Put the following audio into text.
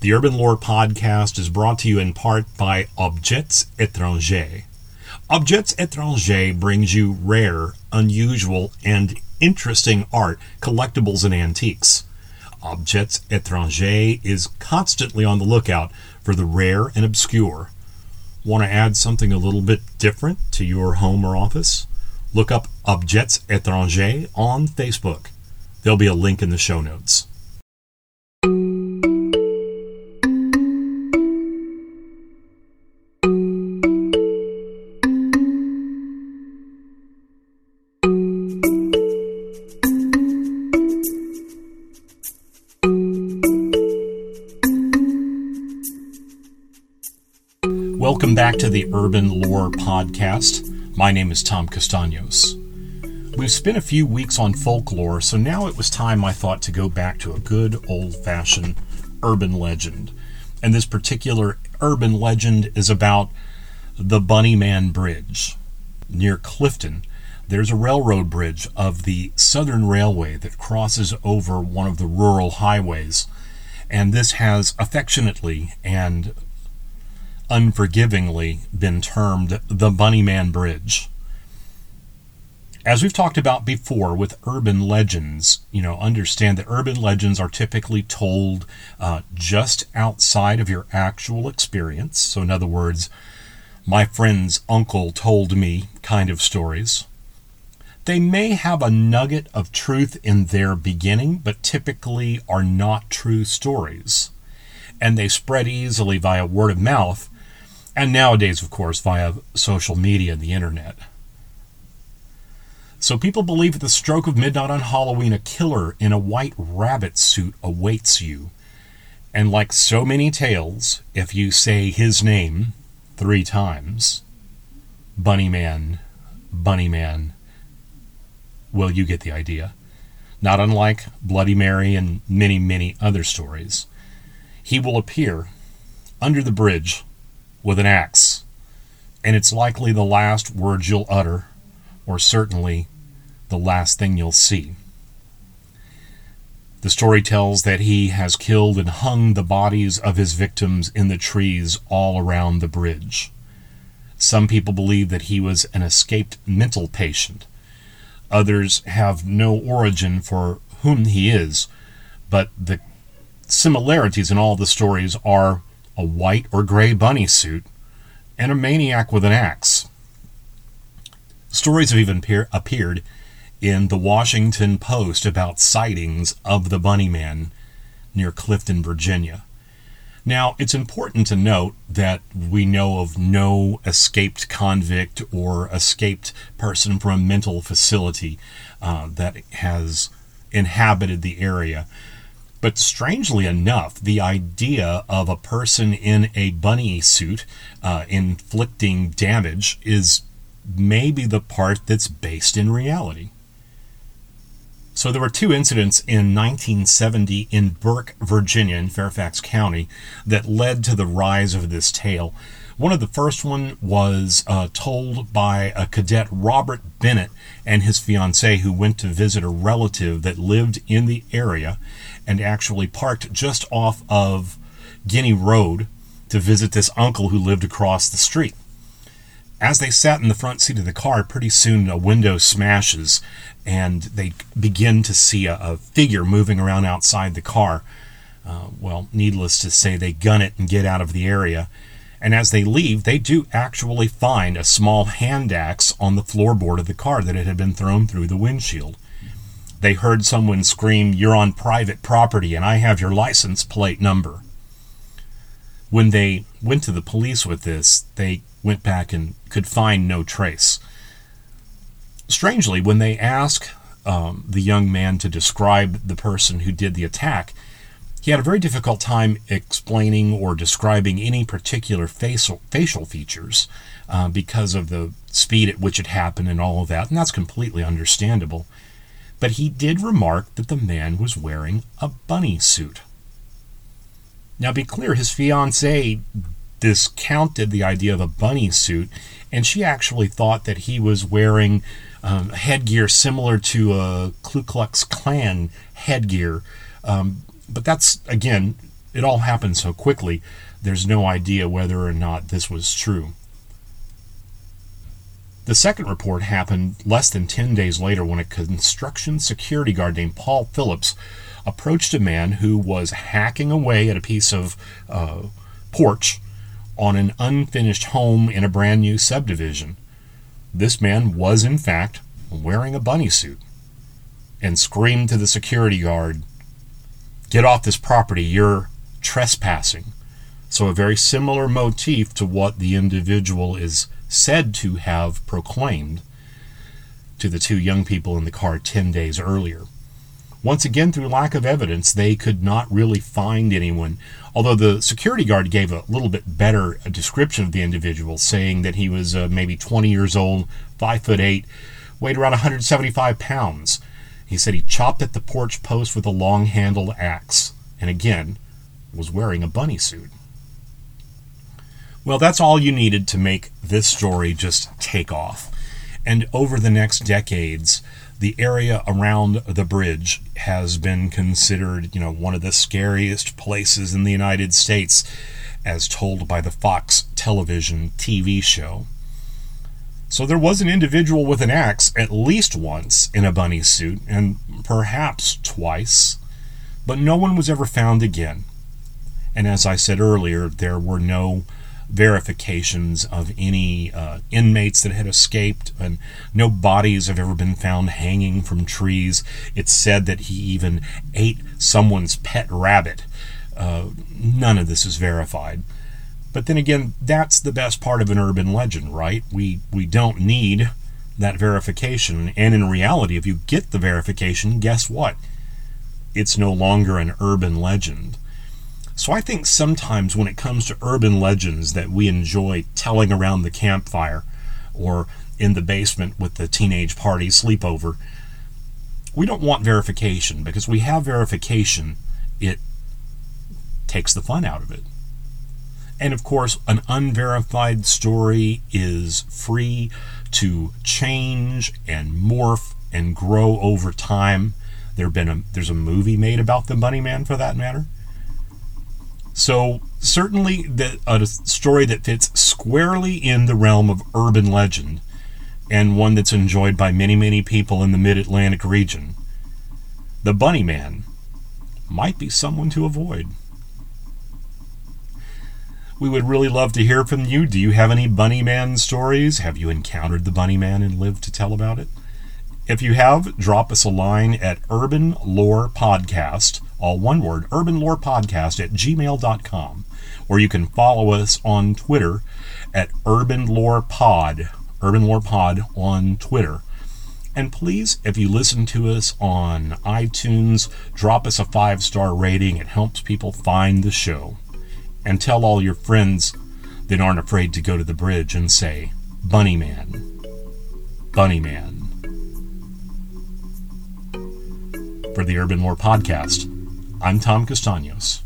The Urban Lore podcast is brought to you in part by Objets Étranges. Objets Étranges brings you rare, unusual, and interesting art, collectibles, and antiques. Objets Étranges is constantly on the lookout for the rare and obscure. Want to add something a little bit different to your home or office? Look up Objets Étranges on Facebook. There'll be a link in the show notes. Welcome back to the Urban Lore Podcast. My name is Tom Castaños. We've spent a few weeks on folklore, so now it was time, I thought, to go back to a good old fashioned urban legend. And this particular urban legend is about the Bunnyman Bridge. Near Clifton, there's a railroad bridge of the Southern Railway that crosses over one of the rural highways. And this has affectionately and unforgivingly been termed the Bunnyman Bridge. As we've talked about before with urban legends, you know, understand that urban legends are typically told uh, just outside of your actual experience. So, in other words, my friend's uncle told me kind of stories. They may have a nugget of truth in their beginning, but typically are not true stories. And they spread easily via word of mouth and nowadays, of course, via social media and the internet. So people believe at the stroke of midnight on Halloween, a killer in a white rabbit suit awaits you. And like so many tales, if you say his name three times, Bunny Man, Bunny Man, well, you get the idea. Not unlike Bloody Mary and many, many other stories, he will appear under the bridge with an axe, and it's likely the last words you'll utter, or certainly the last thing you'll see. The story tells that he has killed and hung the bodies of his victims in the trees all around the bridge. Some people believe that he was an escaped mental patient. Others have no origin for whom he is, but the similarities in all the stories are a white or gray bunny suit, and a maniac with an axe. Stories have even appear, appeared in the Washington Post about sightings of the Bunny Man near Clifton, Virginia. Now, it's important to note that we know of no escaped convict or escaped person from a mental facility uh, that has inhabited the area. But strangely enough, the idea of a person in a bunny suit uh, inflicting damage is maybe the part that's based in reality. So there were two incidents in 1970 in Burke, Virginia, in Fairfax County, that led to the rise of this tale. One of the first one was uh, told by a cadet Robert Bennett and his fiancee who went to visit a relative that lived in the area and actually parked just off of Guinea Road to visit this uncle who lived across the street. As they sat in the front seat of the car, pretty soon a window smashes and they begin to see a, a figure moving around outside the car. Uh, well, needless to say, they gun it and get out of the area. And as they leave, they do actually find a small hand axe on the floorboard of the car that it had been thrown through the windshield. They heard someone scream, You're on private property and I have your license plate number. When they went to the police with this, they went back and could find no trace. Strangely, when they asked um, the young man to describe the person who did the attack, he had a very difficult time explaining or describing any particular facial, facial features uh, because of the speed at which it happened and all of that, and that's completely understandable. But he did remark that the man was wearing a bunny suit. Now, be clear, his fiancee discounted the idea of a bunny suit, and she actually thought that he was wearing um, headgear similar to a Ku Klux Klan headgear. Um, but that's, again, it all happened so quickly, there's no idea whether or not this was true. The second report happened less than 10 days later when a construction security guard named Paul Phillips approached a man who was hacking away at a piece of uh, porch on an unfinished home in a brand new subdivision. This man was, in fact, wearing a bunny suit and screamed to the security guard, Get off this property, you're trespassing. So, a very similar motif to what the individual is said to have proclaimed to the two young people in the car 10 days earlier. Once again, through lack of evidence, they could not really find anyone. Although the security guard gave a little bit better description of the individual, saying that he was uh, maybe 20 years old, 5 foot 8, weighed around 175 pounds. He said he chopped at the porch post with a long handled axe, and again, was wearing a bunny suit. Well, that's all you needed to make this story just take off. And over the next decades, the area around the bridge has been considered, you know, one of the scariest places in the United States, as told by the Fox television TV show. So there was an individual with an axe at least once in a bunny suit, and perhaps twice, but no one was ever found again. And as I said earlier, there were no verifications of any uh, inmates that had escaped, and no bodies have ever been found hanging from trees. It's said that he even ate someone's pet rabbit. Uh, none of this is verified. But then again, that's the best part of an urban legend, right? We we don't need that verification. And in reality, if you get the verification, guess what? It's no longer an urban legend. So I think sometimes when it comes to urban legends that we enjoy telling around the campfire or in the basement with the teenage party sleepover, we don't want verification because we have verification, it takes the fun out of it. And of course, an unverified story is free to change and morph and grow over time. There been a, there's a movie made about the Bunny Man for that matter. So, certainly the, a story that fits squarely in the realm of urban legend and one that's enjoyed by many, many people in the mid Atlantic region. The Bunny Man might be someone to avoid. We would really love to hear from you. Do you have any Bunny Man stories? Have you encountered the Bunny Man and lived to tell about it? If you have, drop us a line at Urban Lore Podcast all one word, Urban Lore Podcast at gmail.com, or you can follow us on Twitter at Urban Lore Pod, Urban Lore Pod on Twitter. And please, if you listen to us on iTunes, drop us a five star rating. It helps people find the show. And tell all your friends that aren't afraid to go to the bridge and say, Bunny Man, Bunny Man. For the Urban Lore Podcast, I'm Tom Castaños.